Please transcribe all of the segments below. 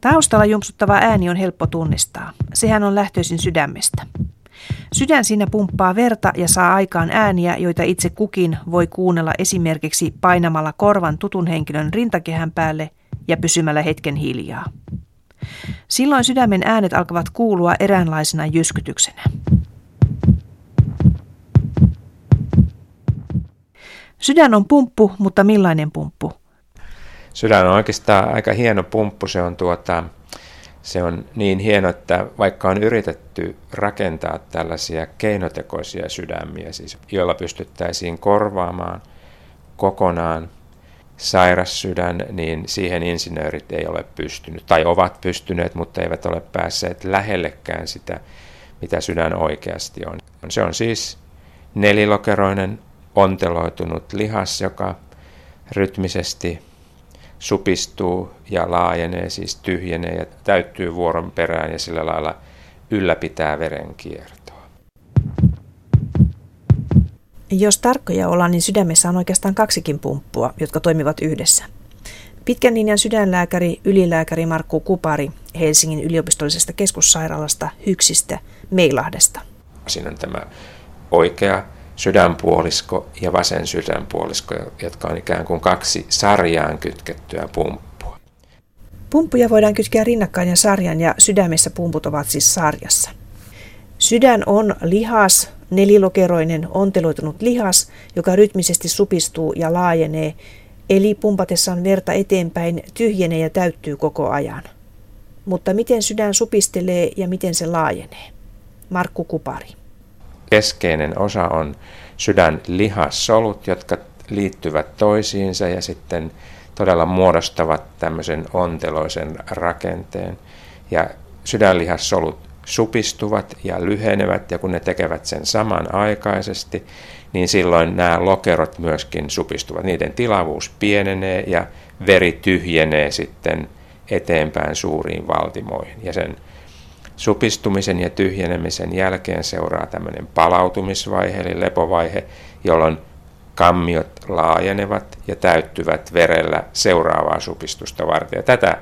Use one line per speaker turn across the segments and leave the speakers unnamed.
Taustalla jumpsuttava ääni on helppo tunnistaa. Sehän on lähtöisin sydämestä. Sydän siinä pumppaa verta ja saa aikaan ääniä, joita itse kukin voi kuunnella esimerkiksi painamalla korvan tutun henkilön rintakehän päälle ja pysymällä hetken hiljaa. Silloin sydämen äänet alkavat kuulua eräänlaisena jyskytyksenä. Sydän on pumppu, mutta millainen pumppu?
Sydän on oikeastaan aika hieno pumppu. Se on, tuota, se on niin hieno, että vaikka on yritetty rakentaa tällaisia keinotekoisia sydämiä, siis, joilla pystyttäisiin korvaamaan kokonaan sairas sydän, niin siihen insinöörit ei ole pystynyt, tai ovat pystyneet, mutta eivät ole päässeet lähellekään sitä, mitä sydän oikeasti on. Se on siis nelilokeroinen onteloitunut lihas, joka rytmisesti supistuu ja laajenee, siis tyhjenee ja täyttyy vuoron perään ja sillä lailla ylläpitää verenkiertoa.
Jos tarkkoja ollaan, niin sydämessä on oikeastaan kaksikin pumppua, jotka toimivat yhdessä. Pitkän linjan sydänlääkäri, ylilääkäri Markku Kupari Helsingin yliopistollisesta keskussairaalasta Hyksistä Meilahdesta.
Siinä on tämä oikea sydänpuolisko ja vasen sydänpuolisko, jotka on ikään kuin kaksi sarjaan kytkettyä pumppua.
Pumppuja voidaan kytkeä rinnakkain ja sarjan ja sydämessä pumput ovat siis sarjassa. Sydän on lihas, nelilokeroinen, onteloitunut lihas, joka rytmisesti supistuu ja laajenee, eli pumpatessaan verta eteenpäin tyhjenee ja täyttyy koko ajan. Mutta miten sydän supistelee ja miten se laajenee? Markku Kupari
keskeinen osa on sydänlihassolut, jotka liittyvät toisiinsa ja sitten todella muodostavat tämmöisen onteloisen rakenteen. Ja sydänlihassolut supistuvat ja lyhenevät ja kun ne tekevät sen samanaikaisesti, niin silloin nämä lokerot myöskin supistuvat. Niiden tilavuus pienenee ja veri tyhjenee sitten eteenpäin suuriin valtimoihin. Ja sen Supistumisen ja tyhjenemisen jälkeen seuraa tämmöinen palautumisvaihe eli lepovaihe, jolloin kammiot laajenevat ja täyttyvät verellä seuraavaa supistusta varten. Ja tätä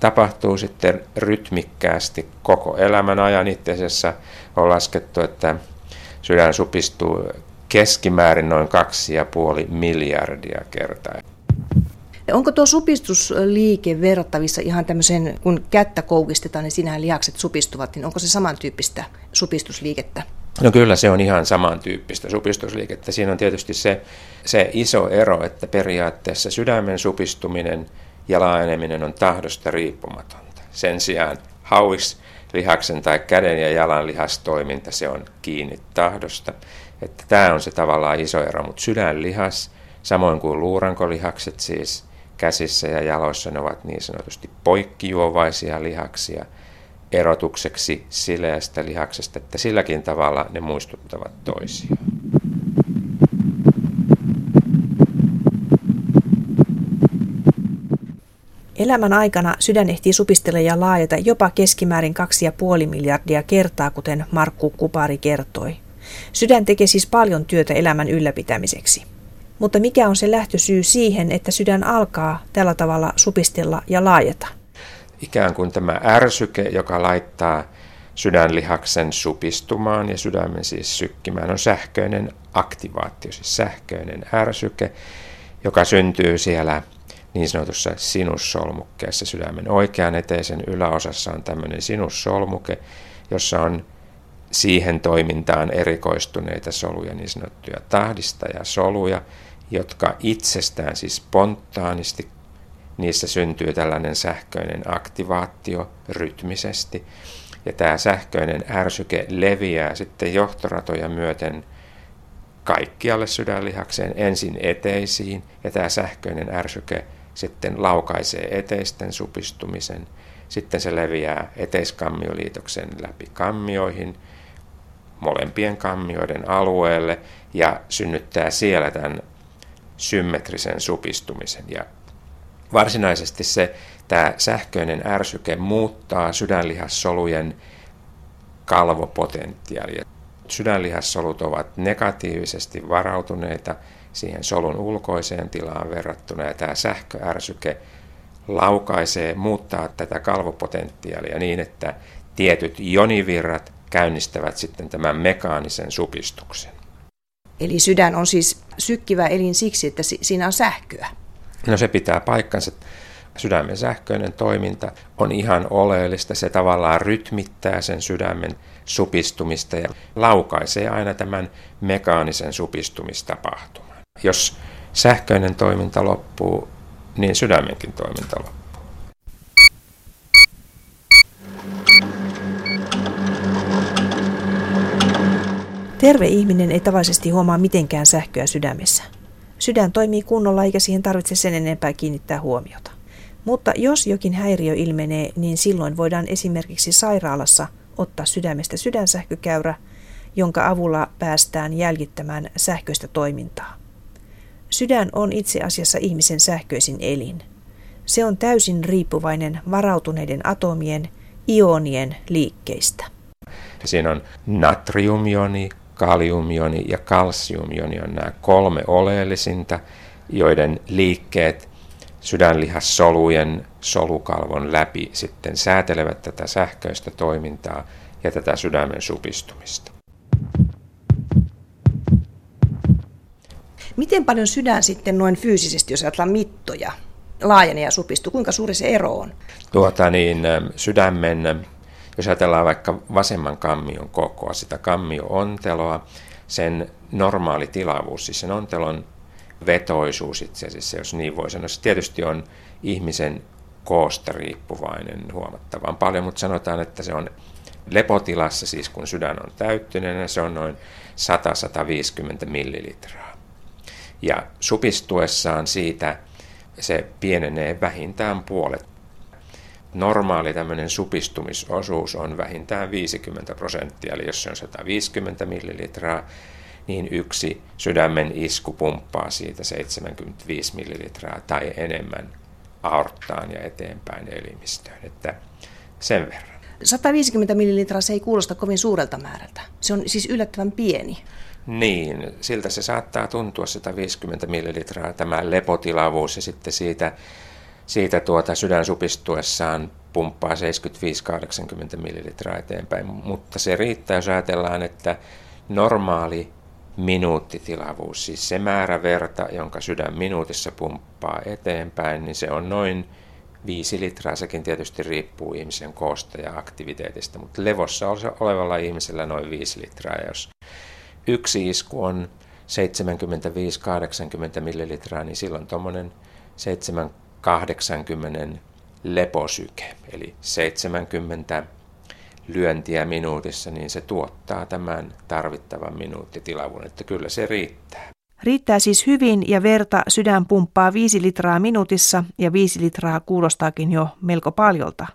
tapahtuu sitten rytmikkäästi koko elämän ajan. Itse asiassa on laskettu, että sydän supistuu keskimäärin noin 2,5 miljardia kertaa.
Onko tuo supistusliike verrattavissa ihan tämmöiseen, kun kättä koukistetaan, niin siinähän lihakset supistuvat, niin onko se samantyyppistä supistusliikettä?
No kyllä se on ihan samantyyppistä supistusliikettä. Siinä on tietysti se, se iso ero, että periaatteessa sydämen supistuminen ja laajeneminen on tahdosta riippumatonta. Sen sijaan hauis lihaksen tai käden ja jalan lihastoiminta, se on kiinni tahdosta. Että tämä on se tavallaan iso ero, mutta sydänlihas, samoin kuin luurankolihakset siis, käsissä ja jaloissa ne ovat niin sanotusti poikkijuovaisia lihaksia erotukseksi sileästä lihaksesta, että silläkin tavalla ne muistuttavat toisiaan.
Elämän aikana sydän ehtii supistella ja laajata jopa keskimäärin 2,5 miljardia kertaa, kuten Markku Kupari kertoi. Sydän tekee siis paljon työtä elämän ylläpitämiseksi. Mutta mikä on se lähtösyy siihen, että sydän alkaa tällä tavalla supistella ja laajeta?
Ikään kuin tämä ärsyke, joka laittaa sydänlihaksen supistumaan ja sydämen siis sykkimään, on sähköinen aktivaatio, siis sähköinen ärsyke, joka syntyy siellä niin sanotussa sinussolmukkeessa. Sydämen oikean eteisen yläosassa on tämmöinen sinussolmuke, jossa on siihen toimintaan erikoistuneita soluja, niin sanottuja tahdistajasoluja, jotka itsestään siis spontaanisti, niissä syntyy tällainen sähköinen aktivaatio rytmisesti. Ja tämä sähköinen ärsyke leviää sitten johtoratoja myöten kaikkialle sydänlihakseen, ensin eteisiin, ja tämä sähköinen ärsyke sitten laukaisee eteisten supistumisen. Sitten se leviää eteiskammioliitoksen läpi kammioihin, molempien kammioiden alueelle ja synnyttää siellä tämän symmetrisen supistumisen. Ja varsinaisesti se, tämä sähköinen ärsyke muuttaa sydänlihassolujen kalvopotentiaalia. Sydänlihassolut ovat negatiivisesti varautuneita siihen solun ulkoiseen tilaan verrattuna ja tämä sähköärsyke laukaisee, muuttaa tätä kalvopotentiaalia niin, että tietyt jonivirrat käynnistävät sitten tämän mekaanisen supistuksen.
Eli sydän on siis sykkivä elin siksi, että siinä on sähköä.
No se pitää paikkansa. Sydämen sähköinen toiminta on ihan oleellista. Se tavallaan rytmittää sen sydämen supistumista ja laukaisee aina tämän mekaanisen supistumistapahtuman. Jos sähköinen toiminta loppuu, niin sydämenkin toiminta loppuu.
Terve ihminen ei tavallisesti huomaa mitenkään sähköä sydämessä. Sydän toimii kunnolla eikä siihen tarvitse sen enempää kiinnittää huomiota. Mutta jos jokin häiriö ilmenee, niin silloin voidaan esimerkiksi sairaalassa ottaa sydämestä sydänsähkökäyrä, jonka avulla päästään jäljittämään sähköistä toimintaa. Sydän on itse asiassa ihmisen sähköisin elin. Se on täysin riippuvainen varautuneiden atomien, ionien liikkeistä.
Siinä on natriumioni, kaliumioni ja kalsiumioni on nämä kolme oleellisinta, joiden liikkeet sydänlihassolujen solukalvon läpi sitten säätelevät tätä sähköistä toimintaa ja tätä sydämen supistumista.
Miten paljon sydän sitten noin fyysisesti, jos ajatellaan mittoja, laajenee ja supistuu? Kuinka suuri se ero on?
Tuota niin, sydämen jos ajatellaan vaikka vasemman kammion kokoa, sitä kammio-onteloa, sen normaali tilavuus, siis sen ontelon vetoisuus itse asiassa, jos niin voi sanoa. Se tietysti on ihmisen koosta riippuvainen huomattavan paljon, mutta sanotaan, että se on lepotilassa, siis kun sydän on täyttyneenä, se on noin 100-150 millilitraa. Ja supistuessaan siitä se pienenee vähintään puolet normaali tämmöinen supistumisosuus on vähintään 50 prosenttia, eli jos se on 150 millilitraa, niin yksi sydämen isku pumppaa siitä 75 millilitraa tai enemmän aorttaan ja eteenpäin elimistöön. Että sen verran.
150 millilitraa se ei kuulosta kovin suurelta määrältä. Se on siis yllättävän pieni.
Niin, siltä se saattaa tuntua 150 millilitraa tämä lepotilavuus ja sitten siitä siitä tuota sydän supistuessaan pumppaa 75-80 millilitraa eteenpäin, mutta se riittää, jos ajatellaan, että normaali minuuttitilavuus, siis se määrä verta, jonka sydän minuutissa pumppaa eteenpäin, niin se on noin 5 litraa. Sekin tietysti riippuu ihmisen koosta ja aktiviteetista, mutta levossa olevalla ihmisellä noin 5 litraa. Jos yksi isku on 75-80 millilitraa, niin silloin tuommoinen 7 80 leposyke, eli 70 lyöntiä minuutissa, niin se tuottaa tämän tarvittavan minuuttitilavun, että kyllä se riittää.
Riittää siis hyvin ja verta sydän pumppaa 5 litraa minuutissa ja 5 litraa kuulostaakin jo melko paljolta.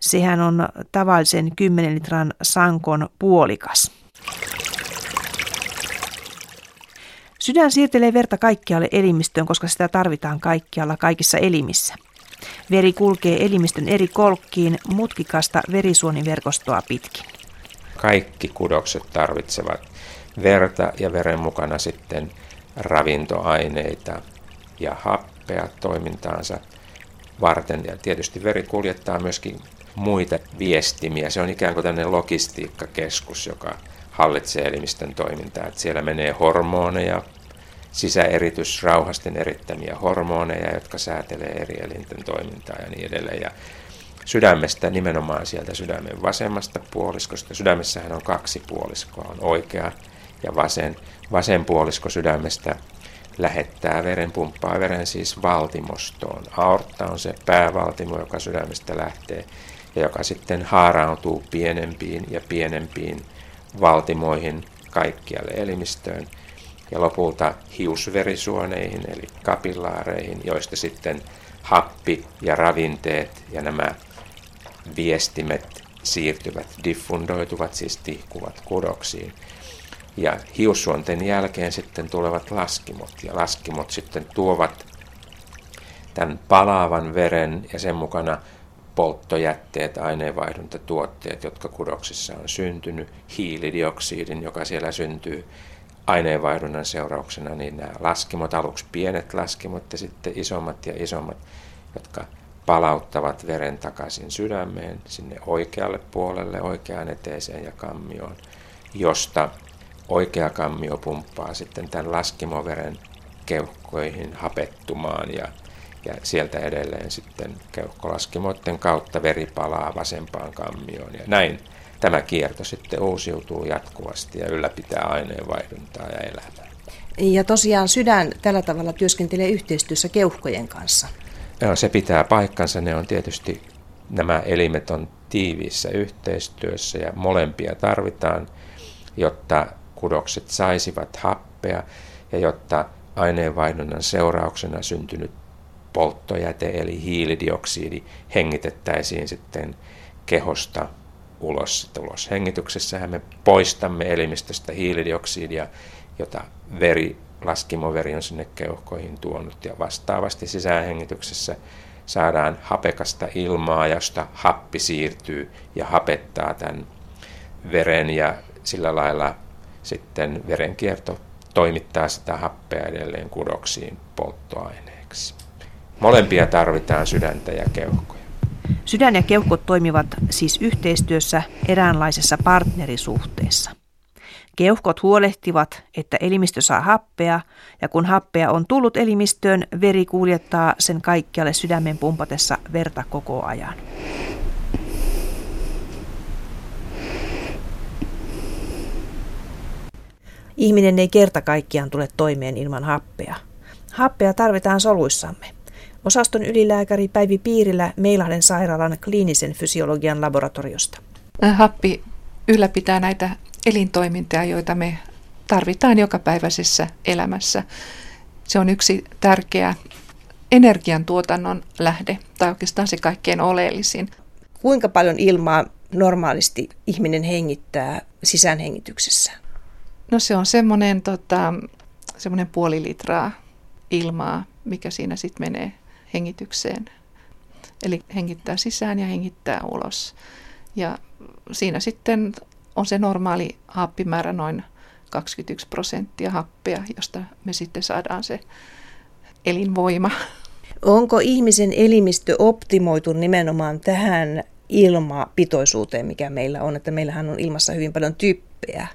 Sehän on tavallisen 10 litran sankon puolikas. Sydän siirtelee verta kaikkialle elimistöön, koska sitä tarvitaan kaikkialla kaikissa elimissä. Veri kulkee elimistön eri kolkkiin mutkikasta verisuoniverkostoa pitkin.
Kaikki kudokset tarvitsevat verta ja veren mukana sitten ravintoaineita ja happea toimintaansa varten. Ja tietysti veri kuljettaa myöskin muita viestimiä. Se on ikään kuin tämmöinen logistiikkakeskus, joka hallitsee elimistön toimintaa. Että siellä menee hormoneja, sisäeritysrauhasten erittämiä hormoneja, jotka säätelee eri elinten toimintaa ja niin edelleen. Ja sydämestä nimenomaan sieltä sydämen vasemmasta puoliskosta. Sydämessähän on kaksi puoliskoa, on oikea ja vasen. Vasen puolisko sydämestä lähettää veren, pumppaa veren siis valtimostoon. Aortta on se päävaltimo, joka sydämestä lähtee ja joka sitten haarautuu pienempiin ja pienempiin valtimoihin kaikkialle elimistöön ja lopulta hiusverisuoneihin eli kapillaareihin, joista sitten happi ja ravinteet ja nämä viestimet siirtyvät, diffundoituvat, siis tihkuvat kudoksiin. Ja hiussuonten jälkeen sitten tulevat laskimot, ja laskimot sitten tuovat tämän palaavan veren ja sen mukana polttojätteet, aineenvaihduntatuotteet, jotka kudoksissa on syntynyt, hiilidioksidin, joka siellä syntyy, aineenvaihdunnan seurauksena, niin nämä laskimot, aluksi pienet laskimot ja sitten isommat ja isommat, jotka palauttavat veren takaisin sydämeen, sinne oikealle puolelle, oikeaan eteeseen ja kammioon, josta oikea kammio pumppaa sitten tämän laskimoveren keuhkoihin hapettumaan ja, ja sieltä edelleen sitten keuhkolaskimoiden kautta veri palaa vasempaan kammioon ja näin tämä kierto sitten uusiutuu jatkuvasti ja ylläpitää aineenvaihduntaa ja elämää.
Ja tosiaan sydän tällä tavalla työskentelee yhteistyössä keuhkojen kanssa.
Joo, se pitää paikkansa. Ne on tietysti, nämä elimet on tiiviissä yhteistyössä ja molempia tarvitaan, jotta kudokset saisivat happea ja jotta aineenvaihdunnan seurauksena syntynyt polttojäte eli hiilidioksidi hengitettäisiin sitten kehosta ulos. ulos. Hengityksessähän me poistamme elimistöstä hiilidioksidia, jota veri, laskimoveri on sinne keuhkoihin tuonut ja vastaavasti sisäänhengityksessä saadaan hapekasta ilmaa, josta happi siirtyy ja hapettaa tämän veren ja sillä lailla sitten verenkierto toimittaa sitä happea edelleen kudoksiin polttoaineeksi. Molempia tarvitaan sydäntä ja keuhkoja.
Sydän ja keuhkot toimivat siis yhteistyössä eräänlaisessa partnerisuhteessa. Keuhkot huolehtivat, että elimistö saa happea, ja kun happea on tullut elimistöön, veri kuljettaa sen kaikkialle sydämen pumpatessa verta koko ajan. Ihminen ei kerta kaikkiaan tule toimeen ilman happea. Happea tarvitaan soluissamme. Osaston ylilääkäri Päivi Piirillä Meilahden sairaalan kliinisen fysiologian laboratoriosta.
Happi ylläpitää näitä elintoimintoja, joita me tarvitaan jokapäiväisessä elämässä. Se on yksi tärkeä energiantuotannon lähde, tai oikeastaan se kaikkein oleellisin.
Kuinka paljon ilmaa normaalisti ihminen hengittää sisäänhengityksessä?
No se on semmoinen, tota, semmoinen puoli litraa ilmaa, mikä siinä sitten menee hengitykseen. Eli hengittää sisään ja hengittää ulos. Ja siinä sitten on se normaali happimäärä noin 21 prosenttia happea, josta me sitten saadaan se elinvoima.
Onko ihmisen elimistö optimoitu nimenomaan tähän ilmapitoisuuteen, mikä meillä on, että meillähän on ilmassa hyvin paljon typpeä.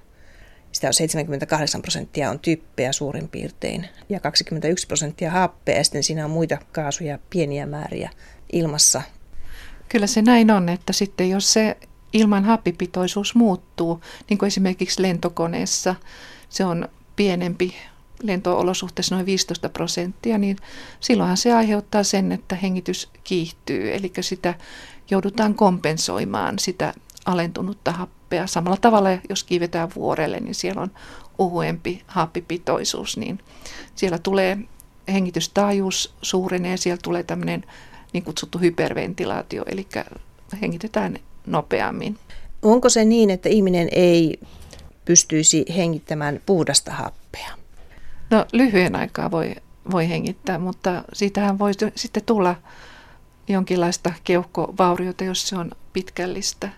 Sitä on 78 prosenttia on typpeä suurin piirtein ja 21 prosenttia happea ja sitten siinä on muita kaasuja, pieniä määriä ilmassa.
Kyllä se näin on, että sitten jos se ilman happipitoisuus muuttuu, niin kuin esimerkiksi lentokoneessa se on pienempi lentoolosuhteessa noin 15 prosenttia, niin silloinhan se aiheuttaa sen, että hengitys kiihtyy, eli sitä joudutaan kompensoimaan sitä alentunutta happea. Samalla tavalla, jos kiivetään vuorelle, niin siellä on ohuempi happipitoisuus, niin siellä tulee hengitystaajuus suurenee, siellä tulee tämmöinen niin kutsuttu hyperventilaatio, eli hengitetään nopeammin.
Onko se niin, että ihminen ei pystyisi hengittämään puhdasta happea?
No lyhyen aikaa voi, voi hengittää, mutta siitähän voi sitten tulla jonkinlaista keuhkovauriota, jos se on pitkällistä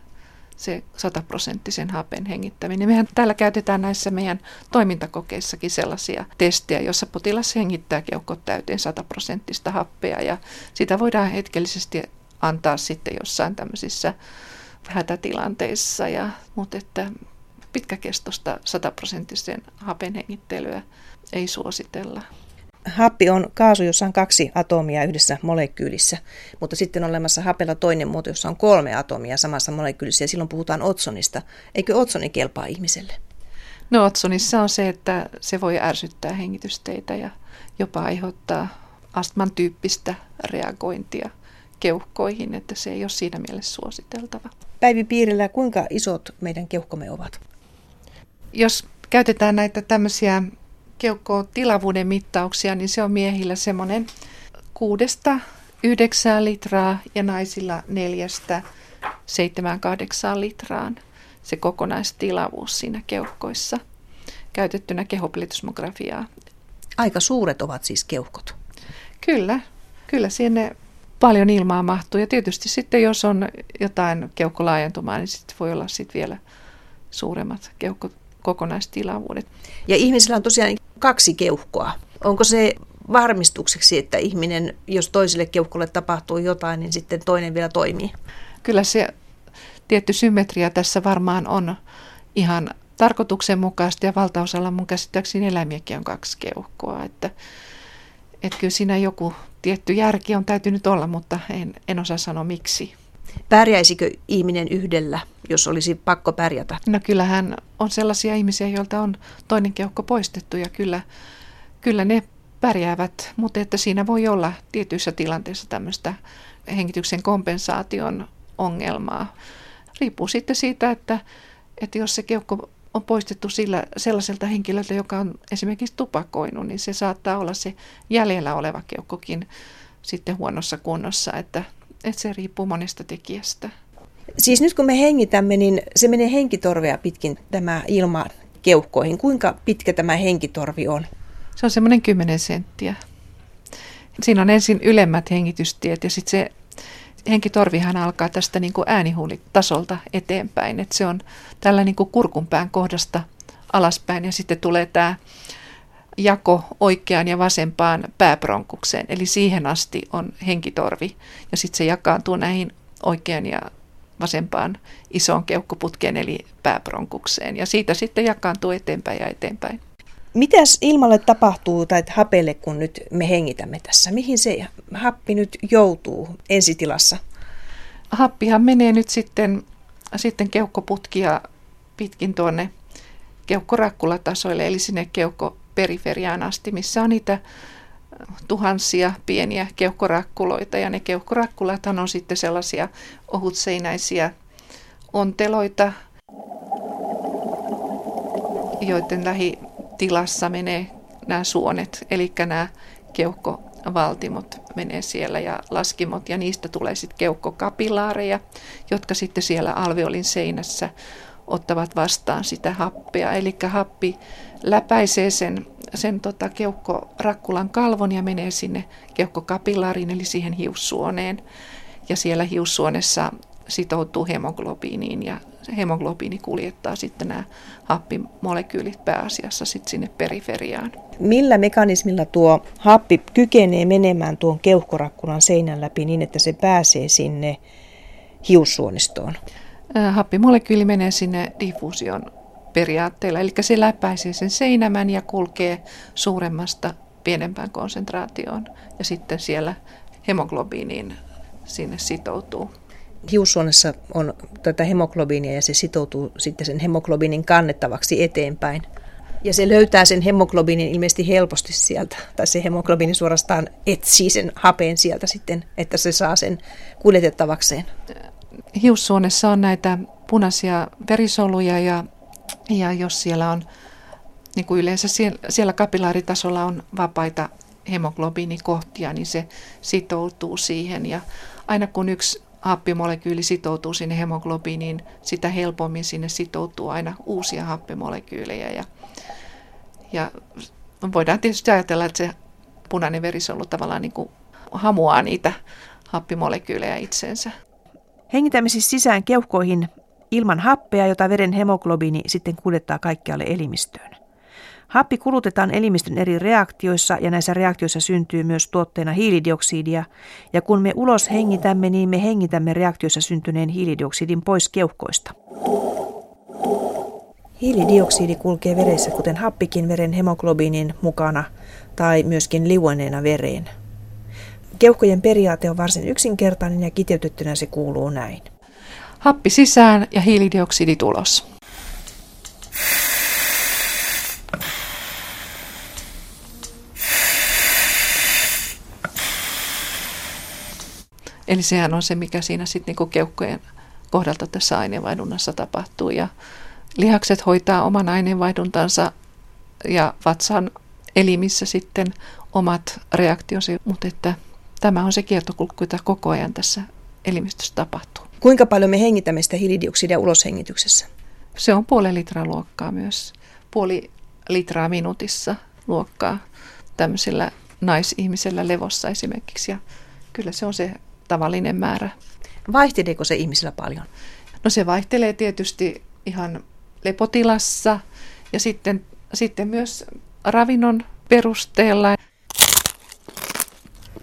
se sataprosenttisen hapen hengittäminen. Mehän täällä käytetään näissä meidän toimintakokeissakin sellaisia testejä, jossa potilas hengittää keuhkot täyteen sataprosenttista happea ja sitä voidaan hetkellisesti antaa sitten jossain tämmöisissä hätätilanteissa, ja, mutta että pitkäkestosta sataprosenttisen hapen hengittelyä ei suositella.
Happi on kaasu, jossa on kaksi atomia yhdessä molekyylissä, mutta sitten on olemassa hapella toinen muoto, jossa on kolme atomia samassa molekyylissä ja silloin puhutaan otsonista. Eikö otsoni kelpaa ihmiselle?
No otsonissa on se, että se voi ärsyttää hengitysteitä ja jopa aiheuttaa astman tyyppistä reagointia keuhkoihin, että se ei ole siinä mielessä suositeltava.
Päivi Piirillä, kuinka isot meidän keuhkomme ovat?
Jos käytetään näitä tämmöisiä keuhkotilavuuden mittauksia, niin se on miehillä semmoinen kuudesta yhdeksään litraa ja naisilla neljästä seitsemään kahdeksaan litraan se kokonaistilavuus siinä keuhkoissa käytettynä kehopilitysmografiaa.
Aika suuret ovat siis keuhkot.
Kyllä, kyllä sinne paljon ilmaa mahtuu. Ja tietysti sitten jos on jotain keuhkolaajentumaa, niin sitten voi olla sitten vielä suuremmat keuhkot kokonaistilavuudet.
Ja ihmisillä on tosiaan kaksi keuhkoa. Onko se varmistukseksi, että ihminen, jos toiselle keuhkolle tapahtuu jotain, niin sitten toinen vielä toimii?
Kyllä se tietty symmetria tässä varmaan on ihan tarkoituksenmukaista ja valtaosalla mun käsittääkseni eläimiäkin on kaksi keuhkoa. Että, että kyllä siinä joku tietty järki on täytynyt olla, mutta en, en osaa sanoa miksi.
Pärjäisikö ihminen yhdellä, jos olisi pakko pärjätä?
No kyllähän on sellaisia ihmisiä, joilta on toinen keuhko poistettu ja kyllä, kyllä ne pärjäävät, mutta että siinä voi olla tietyissä tilanteissa tämmöistä hengityksen kompensaation ongelmaa. Riippuu sitten siitä, että, että jos se keuhko on poistettu sillä, sellaiselta henkilöltä, joka on esimerkiksi tupakoinut, niin se saattaa olla se jäljellä oleva keuhkokin sitten huonossa kunnossa, että, että se riippuu monesta tekijästä.
Siis nyt kun me hengitämme, niin se menee henkitorvea pitkin tämä ilma keuhkoihin. Kuinka pitkä tämä henkitorvi on?
Se on semmoinen 10 senttiä. Siinä on ensin ylemmät hengitystiet ja sitten se henkitorvihan alkaa tästä niin kuin äänihuulitasolta eteenpäin. Et se on tällä niin kuin kurkunpään kohdasta alaspäin ja sitten tulee tämä jako oikeaan ja vasempaan pääbronkukseen. Eli siihen asti on henkitorvi ja sitten se jakaantuu näihin oikean ja vasempaan isoon keuhkoputkeen eli pääbronkukseen ja siitä sitten jakaantuu eteenpäin ja eteenpäin.
Mitäs ilmalle tapahtuu tai hapelle, kun nyt me hengitämme tässä? Mihin se happi nyt joutuu ensitilassa?
Happihan menee nyt sitten, sitten keuhkoputkia pitkin tuonne keuhkorakkulatasoille, eli sinne keuhkoperiferiaan asti, missä on niitä tuhansia pieniä keuhkorakkuloita. Ja ne keuhkorakkulathan on sitten sellaisia ohutseinäisiä onteloita, joiden lähi tilassa menee nämä suonet, eli nämä keuhkovaltimot menee siellä ja laskimot ja niistä tulee sitten keuhkokapilaareja, jotka sitten siellä alveolin seinässä ottavat vastaan sitä happea. Eli happi läpäisee sen, sen tota keuhkorakkulan kalvon ja menee sinne keuhkokapilaariin eli siihen hiussuoneen. Ja siellä hiussuonessa sitoutuu hemoglobiiniin ja hemoglobiini kuljettaa sitten nämä happimolekyylit pääasiassa sitten sinne periferiaan.
Millä mekanismilla tuo happi kykenee menemään tuon keuhkorakkunan seinän läpi niin, että se pääsee sinne hiussuonistoon?
Happimolekyyli menee sinne diffuusion periaatteella, eli se läpäisee sen seinämän ja kulkee suuremmasta pienempään konsentraatioon ja sitten siellä hemoglobiiniin sinne sitoutuu
hiussuonessa on tätä hemoglobiinia ja se sitoutuu sitten sen hemoglobiinin kannettavaksi eteenpäin. Ja se löytää sen hemoglobiinin ilmeisesti helposti sieltä, tai se hemoglobiini suorastaan etsii sen hapeen sieltä sitten, että se saa sen kuljetettavakseen.
Hiussuonessa on näitä punaisia verisoluja ja, ja jos siellä on, niin kuin yleensä siellä, kapilaaritasolla on vapaita hemoglobiinikohtia, niin se sitoutuu siihen ja aina kun yksi happimolekyyli sitoutuu sinne hemoglobiiniin, sitä helpommin sinne sitoutuu aina uusia happimolekyylejä. Ja, ja voidaan tietysti ajatella, että se punainen verisolu tavallaan niin kuin hamuaa niitä happimolekyylejä itsensä.
Hengitämme siis sisään keuhkoihin ilman happea, jota veren hemoglobiini sitten kuljettaa kaikkialle elimistöön. Happi kulutetaan elimistön eri reaktioissa ja näissä reaktioissa syntyy myös tuotteena hiilidioksidia. Ja kun me ulos hengitämme, niin me hengitämme reaktioissa syntyneen hiilidioksidin pois keuhkoista. Hiilidioksidi kulkee veressä, kuten happikin veren hemoglobiinin mukana tai myöskin liueneena vereen. Keuhkojen periaate on varsin yksinkertainen ja kiteytettynä se kuuluu näin.
Happi sisään ja hiilidioksidi tulos. Eli sehän on se, mikä siinä sitten niinku keuhkojen kohdalta tässä aineenvaihdunnassa tapahtuu. Ja lihakset hoitaa oman aineenvaihduntansa ja vatsan elimissä sitten omat reaktionsa, mutta tämä on se kiertokulku, jota koko ajan tässä elimistössä tapahtuu.
Kuinka paljon me hengitämme sitä hiilidioksidia uloshengityksessä?
Se on puoli litraa luokkaa myös. Puoli litraa minuutissa luokkaa tämmöisellä naisihmisellä levossa esimerkiksi. Ja kyllä se on se tavallinen määrä.
Vaihteleeko se ihmisillä paljon?
No se vaihtelee tietysti ihan lepotilassa ja sitten, sitten myös ravinnon perusteella.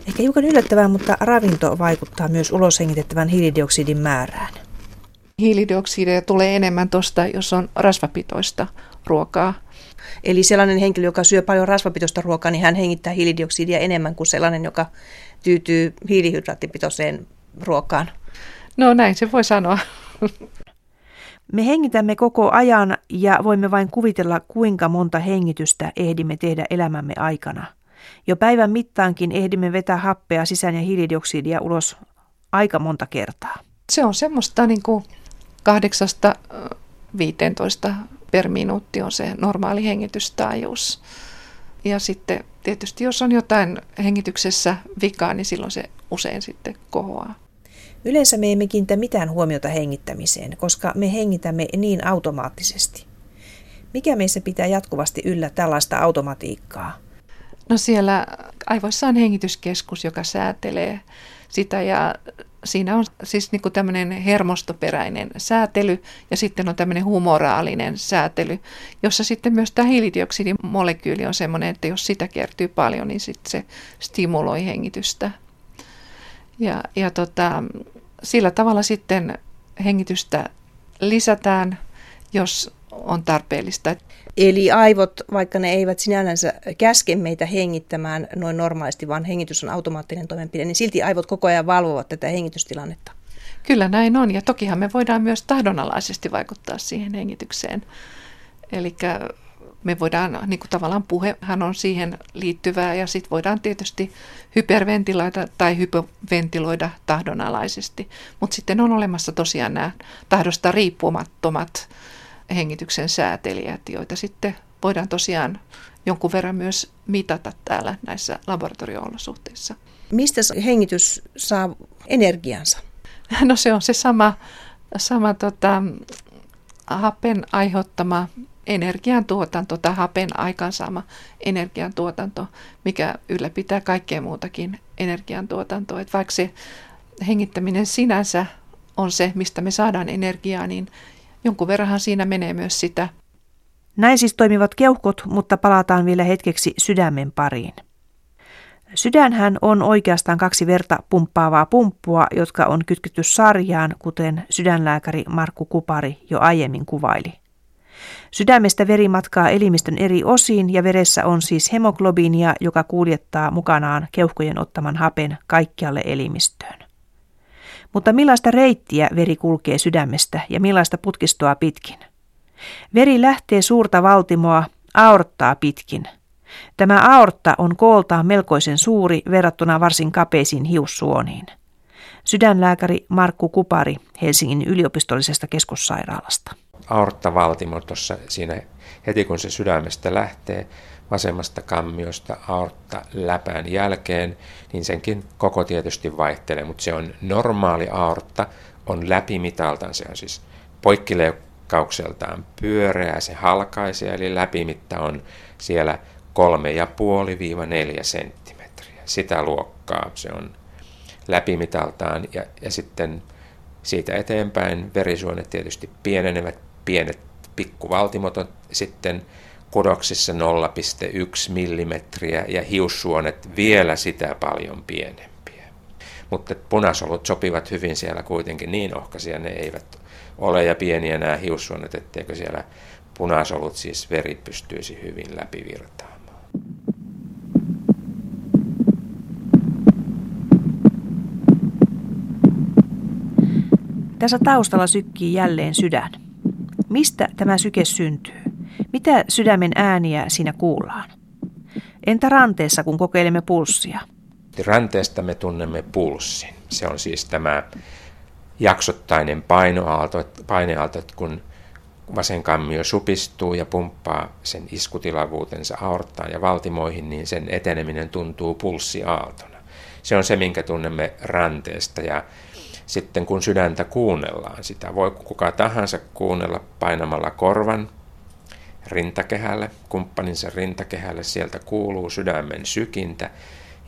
Ehkä hiukan yllättävää, mutta ravinto vaikuttaa myös uloshengitettävän hiilidioksidin määrään.
Hiilidioksidia tulee enemmän tuosta, jos on rasvapitoista ruokaa.
Eli sellainen henkilö, joka syö paljon rasvapitoista ruokaa, niin hän hengittää hiilidioksidia enemmän kuin sellainen, joka tyytyy hiilihydraattipitoiseen ruokaan.
No näin se voi sanoa.
Me hengitämme koko ajan ja voimme vain kuvitella, kuinka monta hengitystä ehdimme tehdä elämämme aikana. Jo päivän mittaankin ehdimme vetää happea sisään ja hiilidioksidia ulos aika monta kertaa.
Se on semmoista niin kuin 8-15 per minuutti on se normaali hengitystaajuus. Ja sitten tietysti jos on jotain hengityksessä vikaa, niin silloin se usein sitten kohoaa.
Yleensä me emme kiinnitä mitään huomiota hengittämiseen, koska me hengitämme niin automaattisesti. Mikä meissä pitää jatkuvasti yllä tällaista automatiikkaa?
No siellä aivoissa on hengityskeskus, joka säätelee sitä ja siinä on siis niin kuin tämmöinen hermostoperäinen säätely ja sitten on tämmöinen humoraalinen säätely, jossa sitten myös tämä hiilidioksidin molekyyli on semmoinen, että jos sitä kertyy paljon, niin sitten se stimuloi hengitystä. Ja, ja tota, sillä tavalla sitten hengitystä lisätään, jos on tarpeellista.
Eli aivot, vaikka ne eivät sinällänsä käske meitä hengittämään noin normaalisti, vaan hengitys on automaattinen toimenpide, niin silti aivot koko ajan valvovat tätä hengitystilannetta.
Kyllä näin on, ja tokihan me voidaan myös tahdonalaisesti vaikuttaa siihen hengitykseen. Eli me voidaan, niin kuin tavallaan puhehan on siihen liittyvää, ja sitten voidaan tietysti hyperventiloida tai hypoventiloida tahdonalaisesti. Mutta sitten on olemassa tosiaan nämä tahdosta riippumattomat hengityksen säätelijät, joita sitten voidaan tosiaan jonkun verran myös mitata täällä näissä laboratorio-olosuhteissa.
Mistä hengitys saa energiansa?
No se on se sama, sama tota, hapen aiheuttama energiantuotanto tai hapen aikaansaama energiantuotanto, mikä ylläpitää kaikkea muutakin energiantuotantoa. Et vaikka se hengittäminen sinänsä on se, mistä me saadaan energiaa, niin jonkun verranhan siinä menee myös sitä.
Näin siis toimivat keuhkot, mutta palataan vielä hetkeksi sydämen pariin. Sydänhän on oikeastaan kaksi verta pumppaavaa pumppua, jotka on kytketty sarjaan, kuten sydänlääkäri Markku Kupari jo aiemmin kuvaili. Sydämestä veri matkaa elimistön eri osiin ja veressä on siis hemoglobiinia, joka kuljettaa mukanaan keuhkojen ottaman hapen kaikkialle elimistöön. Mutta millaista reittiä veri kulkee sydämestä ja millaista putkistoa pitkin? Veri lähtee suurta valtimoa aorttaa pitkin. Tämä aortta on kooltaan melkoisen suuri verrattuna varsin kapeisiin hiussuoniin. Sydänlääkäri Markku Kupari Helsingin yliopistollisesta keskussairaalasta.
Aorttavaltimo tuossa siinä heti kun se sydämestä lähtee, vasemmasta kammiosta aortta läpään jälkeen, niin senkin koko tietysti vaihtelee, mutta se on normaali aortta, on läpimitaltaan, se on siis poikkileikkaukseltaan pyöreä, se halkaisee, eli läpimitta on siellä 3,5-4 senttimetriä. Sitä luokkaa se on läpimitaltaan ja, ja sitten siitä eteenpäin verisuonet tietysti pienenevät, pienet pikkuvaltimot on sitten kudoksissa 0,1 millimetriä ja hiussuonet vielä sitä paljon pienempiä. Mutta punasolut sopivat hyvin siellä kuitenkin niin ohkaisia, ne eivät ole ja pieniä nämä hiussuonet, etteikö siellä punasolut siis veri pystyisi hyvin läpivirtaamaan.
Tässä taustalla sykkii jälleen sydän. Mistä tämä syke syntyy? Mitä sydämen ääniä siinä kuullaan? Entä ranteessa, kun kokeilemme pulssia?
Ranteesta me tunnemme pulssin. Se on siis tämä jaksottainen painoaalto, paineaalto, kun vasen kammio supistuu ja pumppaa sen iskutilavuutensa aorttaan ja valtimoihin, niin sen eteneminen tuntuu pulssiaaltona. Se on se, minkä tunnemme ranteesta ja sitten kun sydäntä kuunnellaan, sitä voi kuka tahansa kuunnella painamalla korvan rintakehälle, kumppaninsa rintakehälle, sieltä kuuluu sydämen sykintä,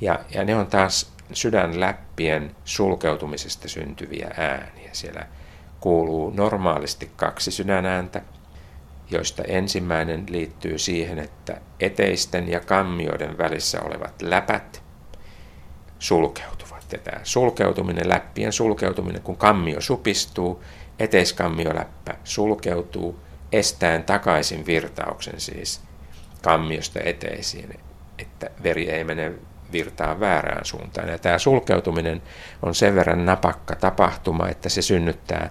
ja, ja ne on taas sydänläppien sulkeutumisesta syntyviä ääniä. Siellä kuuluu normaalisti kaksi sydänääntä, joista ensimmäinen liittyy siihen, että eteisten ja kammioiden välissä olevat läpät sulkeutuvat. Ja tämä sulkeutuminen, läppien sulkeutuminen, kun kammio supistuu, eteiskammioläppä sulkeutuu, estäen takaisin virtauksen siis kammiosta eteisiin, että veri ei mene virtaa väärään suuntaan. Ja tämä sulkeutuminen on sen verran napakka tapahtuma, että se synnyttää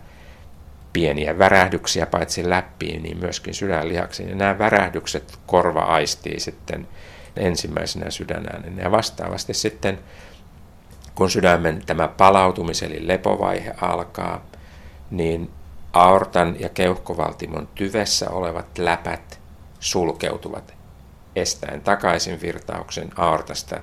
pieniä värähdyksiä paitsi läppiin, niin myöskin sydänlihaksiin. Ja nämä värähdykset korva aistii sitten ensimmäisenä sydänäänen. Ja vastaavasti sitten, kun sydämen tämä palautumis- eli lepovaihe alkaa, niin aortan ja keuhkovaltimon tyvessä olevat läpät sulkeutuvat estäen takaisin virtauksen aortasta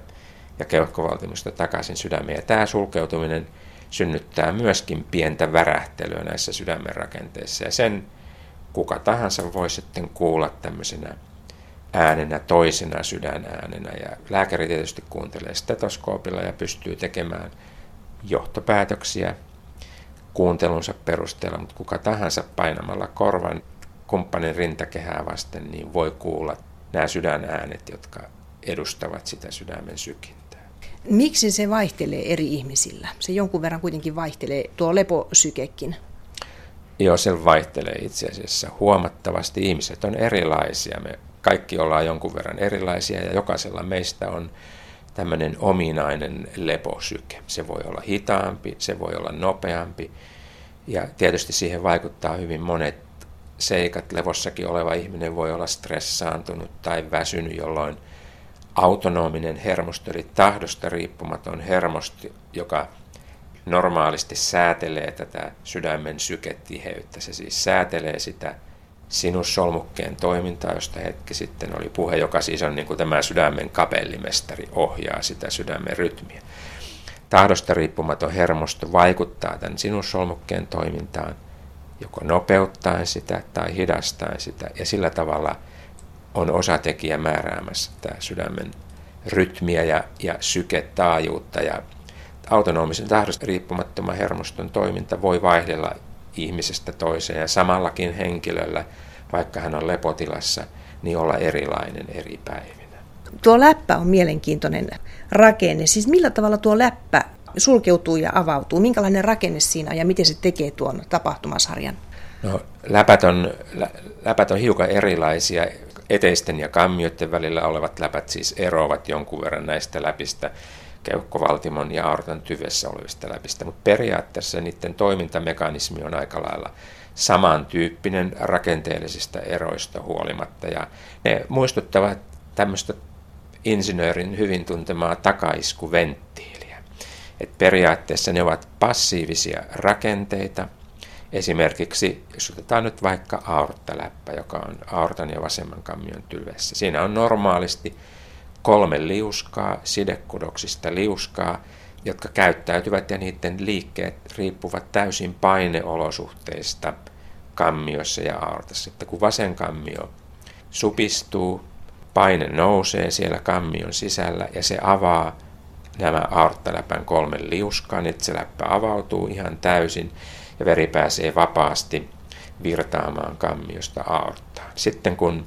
ja keuhkovaltimosta takaisin sydämeen. Ja tämä sulkeutuminen synnyttää myöskin pientä värähtelyä näissä sydämen rakenteissa. Ja sen kuka tahansa voi sitten kuulla tämmöisenä äänenä, toisena sydänäänenä. Ja lääkäri tietysti kuuntelee stetoskoopilla ja pystyy tekemään johtopäätöksiä kuuntelunsa perusteella, mutta kuka tahansa painamalla korvan kumppanin rintakehää vasten, niin voi kuulla nämä sydänäänet, jotka edustavat sitä sydämen sykintää.
Miksi se vaihtelee eri ihmisillä? Se jonkun verran kuitenkin vaihtelee, tuo leposykekin.
Joo, se vaihtelee itse asiassa huomattavasti. Ihmiset on erilaisia. Me kaikki ollaan jonkun verran erilaisia ja jokaisella meistä on tämmöinen ominainen leposyke. Se voi olla hitaampi, se voi olla nopeampi ja tietysti siihen vaikuttaa hyvin monet seikat. Levossakin oleva ihminen voi olla stressaantunut tai väsynyt, jolloin autonominen hermosto, eli tahdosta riippumaton hermosto, joka normaalisti säätelee tätä sydämen syketiheyttä. Se siis säätelee sitä sinussolmukkeen toimintaa, josta hetki sitten oli puhe, joka siis on niin kuin tämä sydämen kapellimestari, ohjaa sitä sydämen rytmiä. Tahdosta riippumaton hermosto vaikuttaa tämän sinussolmukkeen toimintaan, joko nopeuttaen sitä tai hidastaen sitä, ja sillä tavalla on osatekijä määräämässä tämä sydämen rytmiä ja, ja syketaajuutta, ja autonomisen tahdosta riippumattoman hermoston toiminta voi vaihdella ihmisestä toiseen ja samallakin henkilöllä, vaikka hän on lepotilassa, niin olla erilainen eri päivinä.
Tuo läppä on mielenkiintoinen rakenne. Siis millä tavalla tuo läppä sulkeutuu ja avautuu? Minkälainen rakenne siinä on ja miten se tekee tuon tapahtumasarjan?
No, läpät, on, lä, läpät on hiukan erilaisia. Eteisten ja kammioiden välillä olevat läpät siis eroavat jonkun verran näistä läpistä keuhkovaltimon ja aortan tyvessä olevista läpistä, mutta periaatteessa niiden toimintamekanismi on aika lailla samantyyppinen rakenteellisista eroista huolimatta. Ja ne muistuttavat tämmöistä insinöörin hyvin tuntemaa takaiskuventtiiliä. Et periaatteessa ne ovat passiivisia rakenteita. Esimerkiksi, jos otetaan nyt vaikka aorttaläppä, joka on aortan ja vasemman kammion tyvessä. Siinä on normaalisti kolme liuskaa, sidekudoksista liuskaa, jotka käyttäytyvät ja niiden liikkeet riippuvat täysin paineolosuhteista kammiossa ja aortassa. Että kun vasen kammio supistuu, paine nousee siellä kammion sisällä ja se avaa nämä aorttaläpän kolme liuskaa, niin se läppä avautuu ihan täysin ja veri pääsee vapaasti virtaamaan kammiosta aorttaan. Sitten kun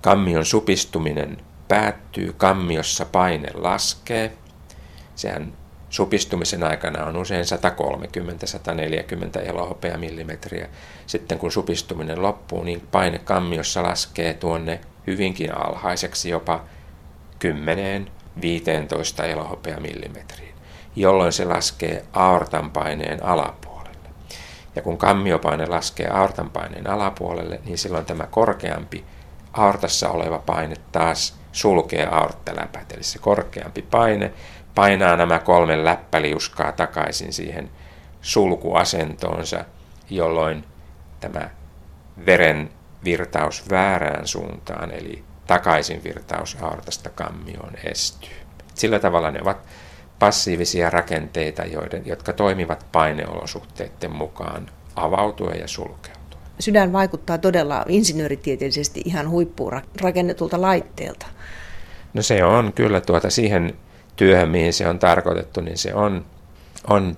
kammion supistuminen päättyy, kammiossa paine laskee. Sehän supistumisen aikana on usein 130-140 elohopea millimetriä. Sitten kun supistuminen loppuu, niin paine kammiossa laskee tuonne hyvinkin alhaiseksi jopa 10-15 elohopea millimetriin, jolloin se laskee aortan paineen alapuolelle. Ja kun kammiopaine laskee aortan paineen alapuolelle, niin silloin tämä korkeampi aortassa oleva paine taas sulkee aorttaläpät. Eli se korkeampi paine painaa nämä kolme läppäliuskaa takaisin siihen sulkuasentoonsa, jolloin tämä veren virtaus väärään suuntaan, eli takaisin virtaus aortasta kammioon estyy. Sillä tavalla ne ovat passiivisia rakenteita, joiden, jotka toimivat paineolosuhteiden mukaan avautua ja sulkea
sydän vaikuttaa todella insinööritieteellisesti ihan huippuun rakennetulta laitteelta.
No se on kyllä tuota siihen työhön, mihin se on tarkoitettu, niin se on, on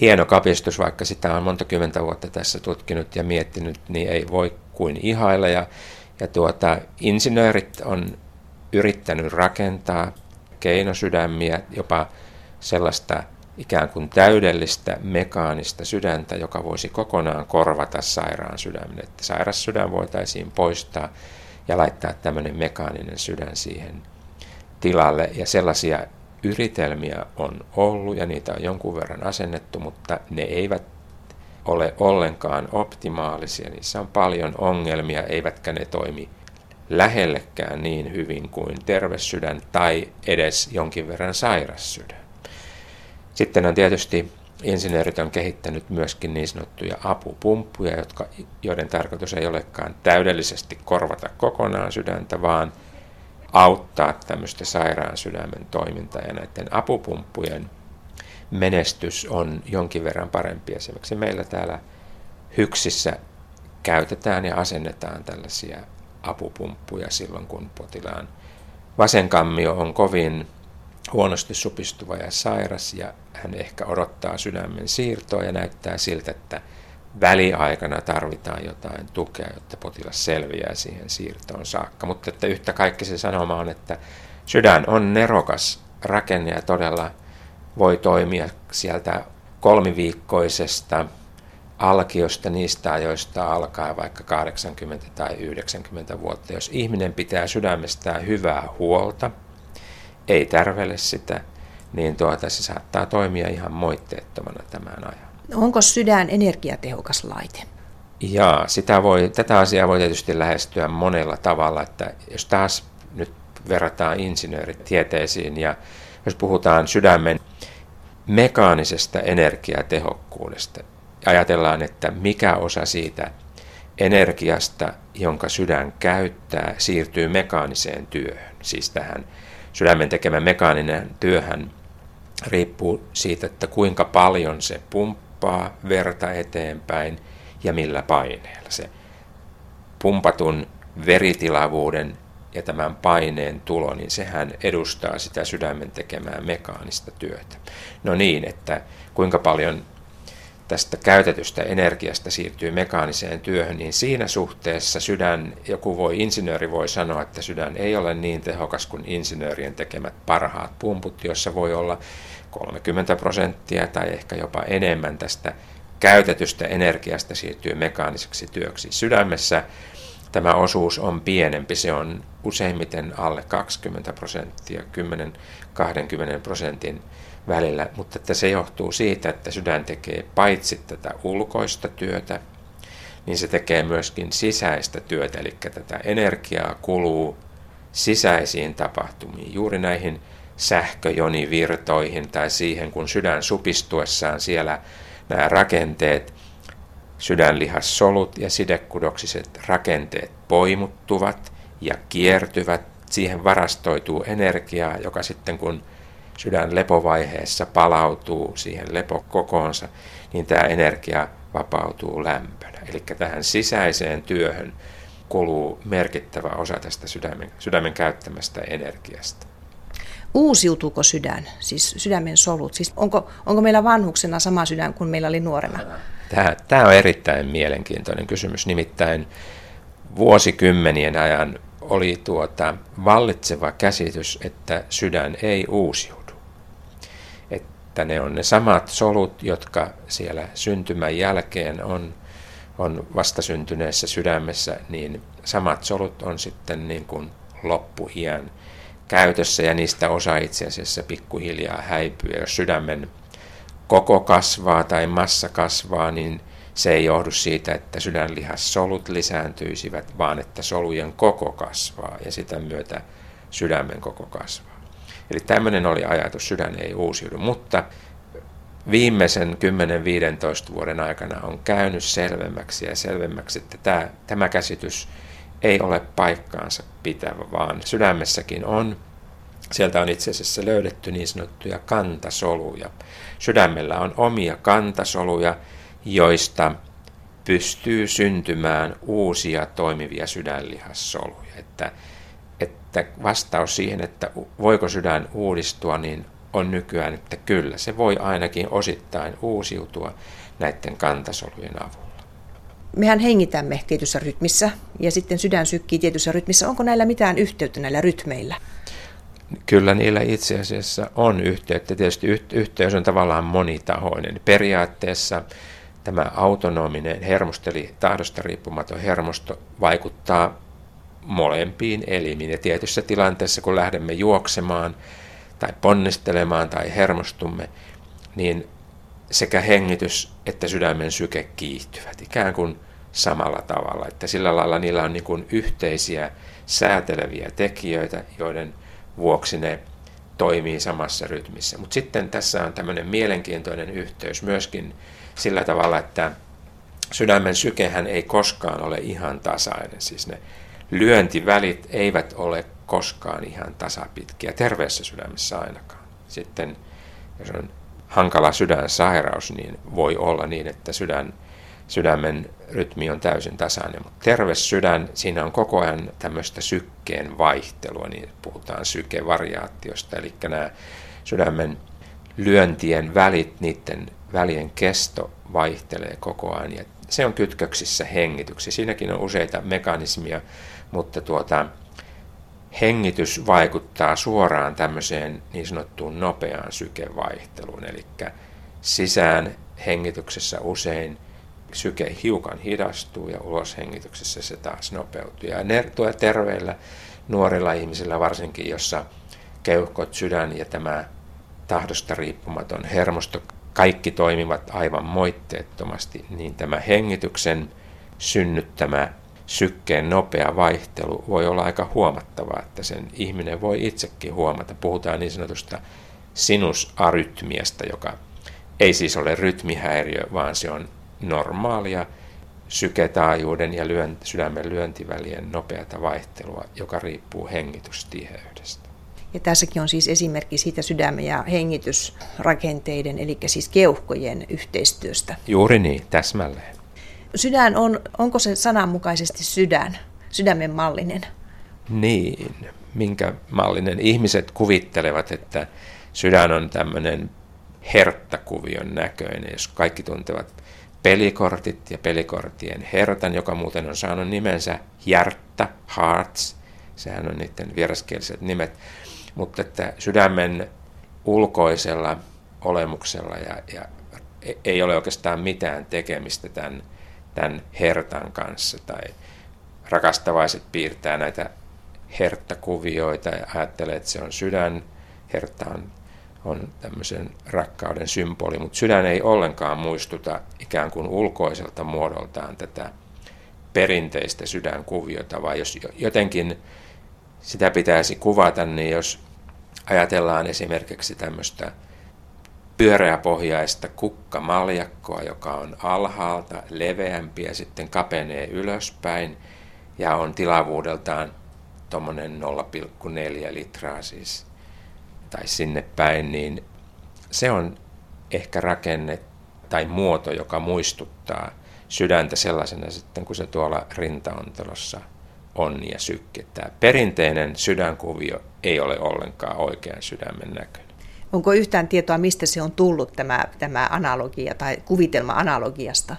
hieno kapistus, vaikka sitä on monta kymmentä vuotta tässä tutkinut ja miettinyt, niin ei voi kuin ihailla. Ja, ja tuota, insinöörit on yrittänyt rakentaa keinosydämiä, jopa sellaista ikään kuin täydellistä mekaanista sydäntä, joka voisi kokonaan korvata sairaan sydämen. Että sairas sydän voitaisiin poistaa ja laittaa tämmöinen mekaaninen sydän siihen tilalle. Ja sellaisia yritelmiä on ollut ja niitä on jonkun verran asennettu, mutta ne eivät ole ollenkaan optimaalisia. Niissä on paljon ongelmia, eivätkä ne toimi lähellekään niin hyvin kuin terve sydän tai edes jonkin verran sairas sydän. Sitten on tietysti insinöörit on kehittänyt myöskin niin sanottuja apupumppuja, jotka, joiden tarkoitus ei olekaan täydellisesti korvata kokonaan sydäntä, vaan auttaa tämmöistä sairaan sydämen toimintaa. Ja näiden apupumppujen menestys on jonkin verran parempi. Esimerkiksi meillä täällä Hyksissä käytetään ja asennetaan tällaisia apupumppuja silloin, kun potilaan vasenkammio on kovin huonosti supistuva ja sairas ja hän ehkä odottaa sydämen siirtoa ja näyttää siltä, että väliaikana tarvitaan jotain tukea, jotta potilas selviää siihen siirtoon saakka. Mutta että yhtä kaikki se sanoma on, että sydän on nerokas rakenne ja todella voi toimia sieltä kolmiviikkoisesta alkiosta niistä ajoista alkaa vaikka 80 tai 90 vuotta. Jos ihminen pitää sydämestään hyvää huolta, ei tärvele sitä, niin tuota, se saattaa toimia ihan moitteettomana tämän ajan.
Onko sydän energiatehokas laite?
Ja sitä voi, tätä asiaa voi tietysti lähestyä monella tavalla, että jos taas nyt verrataan insinööritieteisiin ja jos puhutaan sydämen mekaanisesta energiatehokkuudesta, ajatellaan, että mikä osa siitä energiasta, jonka sydän käyttää, siirtyy mekaaniseen työhön, siis tähän sydämen tekemä mekaaninen työhän riippuu siitä, että kuinka paljon se pumppaa verta eteenpäin ja millä paineella. Se pumpatun veritilavuuden ja tämän paineen tulo, niin sehän edustaa sitä sydämen tekemää mekaanista työtä. No niin, että kuinka paljon tästä käytetystä energiasta siirtyy mekaaniseen työhön, niin siinä suhteessa sydän, joku voi, insinööri voi sanoa, että sydän ei ole niin tehokas kuin insinöörien tekemät parhaat pumput, joissa voi olla 30 prosenttia tai ehkä jopa enemmän tästä käytetystä energiasta siirtyy mekaaniseksi työksi. Sydämessä tämä osuus on pienempi, se on useimmiten alle 20 prosenttia, 10-20 prosentin välillä, mutta että se johtuu siitä, että sydän tekee paitsi tätä ulkoista työtä, niin se tekee myöskin sisäistä työtä, eli tätä energiaa kuluu sisäisiin tapahtumiin, juuri näihin sähköjonivirtoihin tai siihen, kun sydän supistuessaan siellä nämä rakenteet, sydänlihassolut ja sidekudoksiset rakenteet poimuttuvat ja kiertyvät, siihen varastoituu energiaa, joka sitten kun sydän lepovaiheessa palautuu siihen lepokokoonsa, niin tämä energia vapautuu lämpönä. Eli tähän sisäiseen työhön kuluu merkittävä osa tästä sydämen, sydämen käyttämästä energiasta.
Uusiutuuko sydän, siis sydämen solut? Siis onko, onko meillä vanhuksena sama sydän kuin meillä oli nuorena?
Tämä, tämä on erittäin mielenkiintoinen kysymys. Nimittäin vuosikymmenien ajan oli tuota vallitseva käsitys, että sydän ei uusiudu että ne on ne samat solut, jotka siellä syntymän jälkeen on, on vastasyntyneessä sydämessä, niin samat solut on sitten niin kuin loppuhien käytössä ja niistä osa itse asiassa pikkuhiljaa häipyy. Jos sydämen koko kasvaa tai massa kasvaa, niin se ei johdu siitä, että sydänlihassolut lisääntyisivät, vaan että solujen koko kasvaa ja sitä myötä sydämen koko kasvaa. Eli tämmöinen oli ajatus, sydän ei uusiudu, mutta viimeisen 10-15 vuoden aikana on käynyt selvemmäksi ja selvemmäksi, että tämä, tämä käsitys ei ole paikkaansa pitävä, vaan sydämessäkin on, sieltä on itse asiassa löydetty niin sanottuja kantasoluja. Sydämellä on omia kantasoluja, joista pystyy syntymään uusia toimivia sydänlihassoluja. Että että vastaus siihen, että voiko sydän uudistua, niin on nykyään, että kyllä, se voi ainakin osittain uusiutua näiden kantasolujen avulla.
Mehän hengitämme tietyssä rytmissä ja sitten sydän sykkii tietyssä rytmissä. Onko näillä mitään yhteyttä näillä rytmeillä?
kyllä niillä itse asiassa on yhteyttä. Tietysti yhteys on tavallaan monitahoinen. Periaatteessa tämä autonominen hermosto, eli tahdosta riippumaton hermosto, vaikuttaa molempiin elimiin. Ja tietyssä tilanteessa, kun lähdemme juoksemaan tai ponnistelemaan tai hermostumme, niin sekä hengitys että sydämen syke kiihtyvät ikään kuin samalla tavalla. Että sillä lailla niillä on niin kuin yhteisiä sääteleviä tekijöitä, joiden vuoksi ne toimii samassa rytmissä. Mutta sitten tässä on tämmöinen mielenkiintoinen yhteys myöskin sillä tavalla, että sydämen sykehän ei koskaan ole ihan tasainen. Siis ne lyöntivälit eivät ole koskaan ihan tasapitkiä, terveessä sydämessä ainakaan. Sitten jos on hankala sydänsairaus, niin voi olla niin, että sydän, sydämen rytmi on täysin tasainen. Mutta terve sydän, siinä on koko ajan tämmöistä sykkeen vaihtelua, niin puhutaan sykevariaatiosta, eli nämä sydämen lyöntien välit, niiden välien kesto vaihtelee koko ajan. Ja se on kytköksissä hengityksi. Siinäkin on useita mekanismia, mutta tuota, hengitys vaikuttaa suoraan tämmöiseen niin sanottuun nopeaan sykevaihteluun. Eli sisään hengityksessä usein syke hiukan hidastuu ja uloshengityksessä se taas nopeutuu. Ja ne, terveillä nuorilla ihmisillä varsinkin, jossa keuhkot, sydän ja tämä tahdosta riippumaton hermosto kaikki toimivat aivan moitteettomasti, niin tämä hengityksen synnyttämä sykkeen nopea vaihtelu voi olla aika huomattavaa, että sen ihminen voi itsekin huomata. Puhutaan niin sanotusta sinusarytmiasta, joka ei siis ole rytmihäiriö, vaan se on normaalia syketaajuuden ja lyön, sydämen lyöntivälien nopeata vaihtelua, joka riippuu hengitystiheydestä.
Ja tässäkin on siis esimerkki siitä sydämen ja hengitysrakenteiden, eli siis keuhkojen yhteistyöstä.
Juuri niin, täsmälleen.
Sydän on, onko se sananmukaisesti sydän, sydämen mallinen?
Niin, minkä mallinen. Ihmiset kuvittelevat, että sydän on tämmöinen herttakuvion näköinen, jos kaikki tuntevat pelikortit ja pelikorttien hertan, joka muuten on saanut nimensä Järtta, Hearts, sehän on niiden vieraskieliset nimet, mutta että sydämen ulkoisella olemuksella ja, ja e, ei ole oikeastaan mitään tekemistä tämän, tämän hertan kanssa. Tai rakastavaiset piirtää näitä herttakuvioita ja ajattelee, että se on sydän. Hertta on, on tämmöisen rakkauden symboli, mutta sydän ei ollenkaan muistuta ikään kuin ulkoiselta muodoltaan tätä perinteistä sydänkuviota, vaan jos jotenkin sitä pitäisi kuvata, niin jos ajatellaan esimerkiksi tämmöistä pyöreäpohjaista kukkamaljakkoa, joka on alhaalta leveämpi ja sitten kapenee ylöspäin ja on tilavuudeltaan tuommoinen 0,4 litraa siis tai sinne päin, niin se on ehkä rakenne tai muoto, joka muistuttaa sydäntä sellaisena sitten, kun se tuolla rintaontelossa on ja sykkettää. Perinteinen sydänkuvio ei ole ollenkaan oikean sydämen näköinen.
Onko yhtään tietoa, mistä se on tullut tämä, tämä analogia tai kuvitelma analogiasta?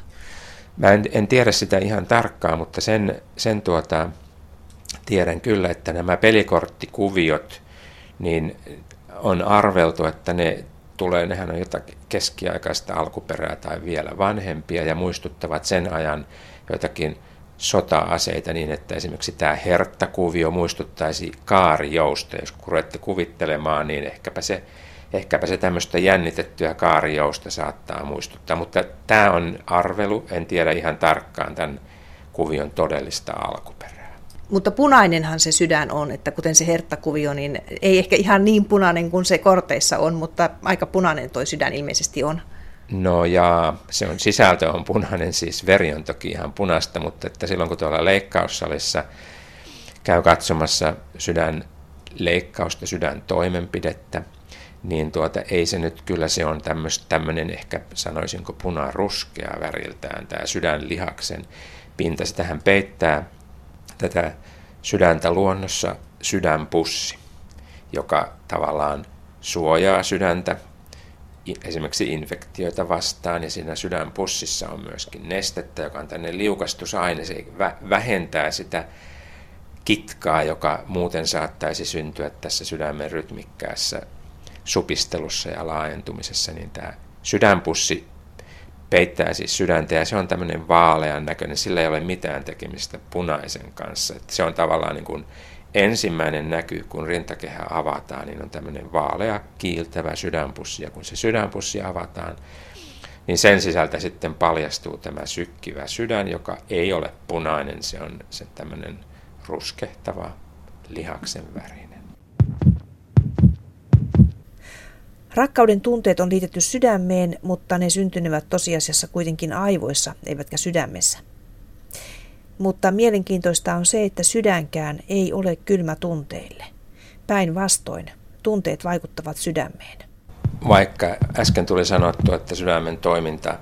Mä en, en tiedä sitä ihan tarkkaan, mutta sen, sen tuota, tiedän kyllä, että nämä pelikorttikuviot, niin on arveltu, että ne tulee, nehän on jotakin keskiaikaista alkuperää tai vielä vanhempia ja muistuttavat sen ajan joitakin sota-aseita niin, että esimerkiksi tämä herttakuvio muistuttaisi kaarijousta. Jos ruvette kuvittelemaan, niin ehkäpä se, ehkäpä se tämmöistä jännitettyä kaarijousta saattaa muistuttaa. Mutta tämä on arvelu, en tiedä ihan tarkkaan tämän kuvion todellista alkuperää.
Mutta punainenhan se sydän on, että kuten se herttakuvio, niin ei ehkä ihan niin punainen kuin se korteissa on, mutta aika punainen toi sydän ilmeisesti on.
No ja se on, sisältö on punainen, siis veri on toki ihan punaista, mutta että silloin kun tuolla leikkaussalissa käy katsomassa sydän leikkausta, sydän toimenpidettä, niin tuota, ei se nyt kyllä se on tämmöinen ehkä sanoisinko punaruskea väriltään tämä sydänlihaksen pinta. Sitähän peittää tätä sydäntä luonnossa sydänpussi, joka tavallaan suojaa sydäntä esimerkiksi infektioita vastaan ja siinä sydänpussissa on myöskin nestettä, joka on tänne liukastusaine, se vähentää sitä kitkaa, joka muuten saattaisi syntyä tässä sydämen rytmikkäässä supistelussa ja laajentumisessa, niin tämä sydänpussi peittää siis sydäntä ja se on tämmöinen vaalean näköinen, sillä ei ole mitään tekemistä punaisen kanssa. Että se on tavallaan niin kuin ensimmäinen näky, kun rintakehä avataan, niin on tämmöinen vaalea kiiltävä sydänpussi ja kun se sydänpussi avataan, niin sen sisältä sitten paljastuu tämä sykkivä sydän, joka ei ole punainen, se on se tämmöinen ruskehtava lihaksen värinen.
Rakkauden tunteet on liitetty sydämeen, mutta ne syntynevät tosiasiassa kuitenkin aivoissa, eivätkä sydämessä. Mutta mielenkiintoista on se, että sydänkään ei ole kylmä tunteille. Päinvastoin, tunteet vaikuttavat sydämeen.
Vaikka äsken tuli sanottu, että sydämen toiminta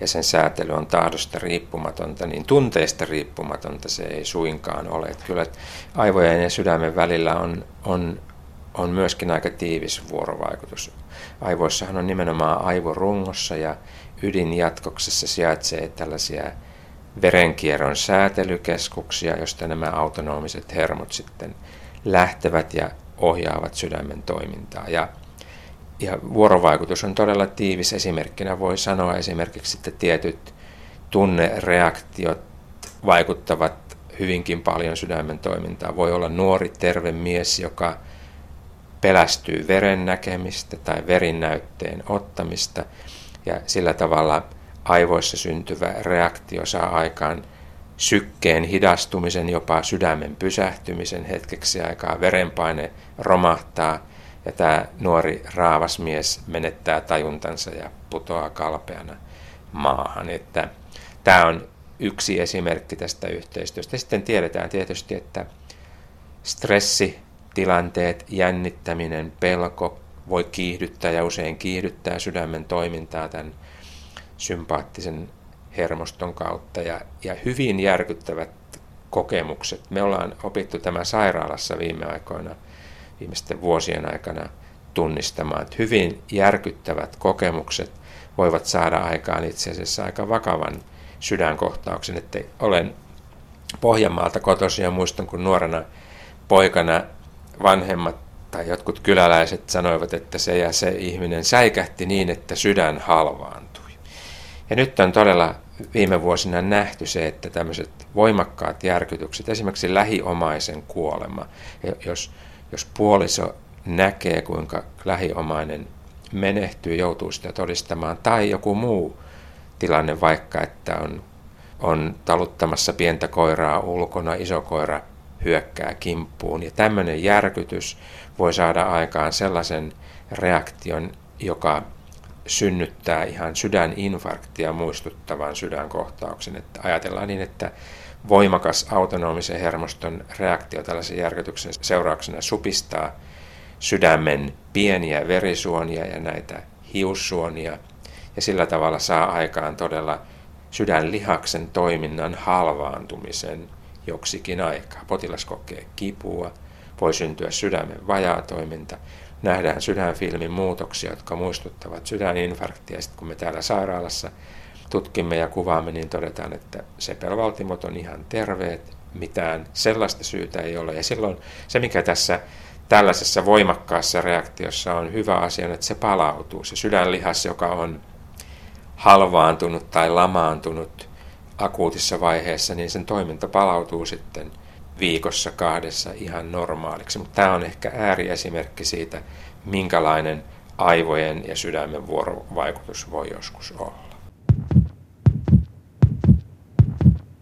ja sen säätely on tahdosta riippumatonta, niin tunteista riippumatonta se ei suinkaan ole. Että kyllä aivojen ja sydämen välillä on, on, on myöskin aika tiivis vuorovaikutus. Aivoissahan on nimenomaan aivorungossa ja ydinjatkoksessa sijaitsee tällaisia verenkierron säätelykeskuksia, joista nämä autonomiset hermot sitten lähtevät ja ohjaavat sydämen toimintaa. Ja, ja vuorovaikutus on todella tiivis. Esimerkkinä voi sanoa esimerkiksi, että tietyt tunnereaktiot vaikuttavat hyvinkin paljon sydämen toimintaan. Voi olla nuori, terve mies, joka pelästyy veren näkemistä tai verinnäytteen ottamista ja sillä tavalla aivoissa syntyvä reaktio saa aikaan sykkeen hidastumisen, jopa sydämen pysähtymisen hetkeksi aikaa, verenpaine romahtaa ja tämä nuori raavas mies menettää tajuntansa ja putoaa kalpeana maahan. Että tämä on yksi esimerkki tästä yhteistyöstä. Sitten tiedetään tietysti, että stressi, tilanteet, jännittäminen, pelko voi kiihdyttää ja usein kiihdyttää sydämen toimintaa tämän sympaattisen hermoston kautta ja, ja hyvin järkyttävät kokemukset. Me ollaan opittu tämä sairaalassa viime aikoina, viimeisten vuosien aikana tunnistamaan, että hyvin järkyttävät kokemukset voivat saada aikaan itse asiassa aika vakavan sydänkohtauksen. Että olen Pohjanmaalta kotoisin ja muistan, kun nuorena poikana vanhemmat tai jotkut kyläläiset sanoivat, että se ja se ihminen säikähti niin, että sydän halvaantui. Ja nyt on todella viime vuosina nähty se, että tämmöiset voimakkaat järkytykset, esimerkiksi lähiomaisen kuolema, jos, jos puoliso näkee, kuinka lähiomainen menehtyy, joutuu sitä todistamaan, tai joku muu tilanne vaikka, että on, on taluttamassa pientä koiraa ulkona, iso koira hyökkää kimppuun. Ja tämmöinen järkytys voi saada aikaan sellaisen reaktion, joka synnyttää ihan sydäninfarktia muistuttavan sydänkohtauksen. Että ajatellaan niin, että voimakas autonomisen hermoston reaktio tällaisen järkytyksen seurauksena supistaa sydämen pieniä verisuonia ja näitä hiussuonia ja sillä tavalla saa aikaan todella sydänlihaksen toiminnan halvaantumisen joksikin aikaa. Potilas kokee kipua, voi syntyä sydämen vajaatoiminta nähdään sydänfilmin muutoksia, jotka muistuttavat sydäninfarktia. Sitten kun me täällä sairaalassa tutkimme ja kuvaamme, niin todetaan, että sepelvaltimot on ihan terveet, mitään sellaista syytä ei ole. Ja silloin se, mikä tässä tällaisessa voimakkaassa reaktiossa on hyvä asia, että se palautuu. Se sydänlihas, joka on halvaantunut tai lamaantunut akuutissa vaiheessa, niin sen toiminta palautuu sitten – viikossa kahdessa ihan normaaliksi. Mutta tämä on ehkä ääriesimerkki siitä, minkälainen aivojen ja sydämen vuorovaikutus voi joskus olla.